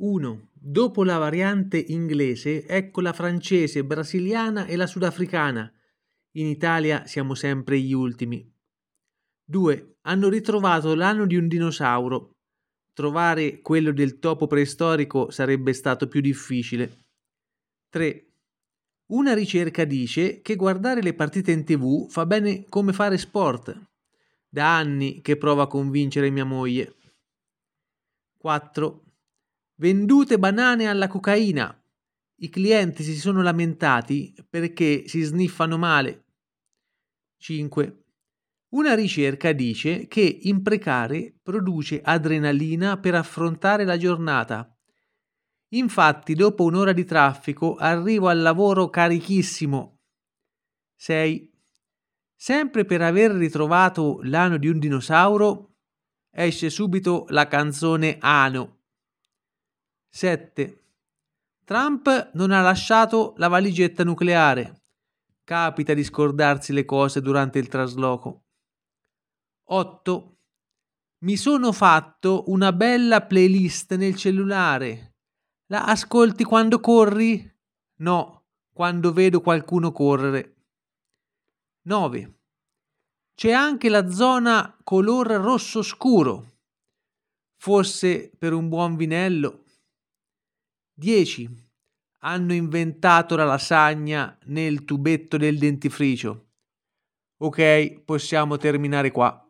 1. Dopo la variante inglese, ecco la francese, brasiliana e la sudafricana. In Italia siamo sempre gli ultimi. 2. Hanno ritrovato l'anno di un dinosauro. Trovare quello del topo preistorico sarebbe stato più difficile. 3. Una ricerca dice che guardare le partite in tv fa bene come fare sport. Da anni che provo a convincere mia moglie. 4. Vendute banane alla cocaina. I clienti si sono lamentati perché si sniffano male. 5. Una ricerca dice che imprecare produce adrenalina per affrontare la giornata. Infatti, dopo un'ora di traffico arrivo al lavoro carichissimo. 6. Sempre per aver ritrovato l'ano di un dinosauro, esce subito la canzone Ano. 7. Trump non ha lasciato la valigetta nucleare. Capita di scordarsi le cose durante il trasloco. 8. Mi sono fatto una bella playlist nel cellulare. La ascolti quando corri? No, quando vedo qualcuno correre. 9. C'è anche la zona color rosso scuro. Forse per un buon vinello. 10. Hanno inventato la lasagna nel tubetto del dentifricio. Ok, possiamo terminare qua.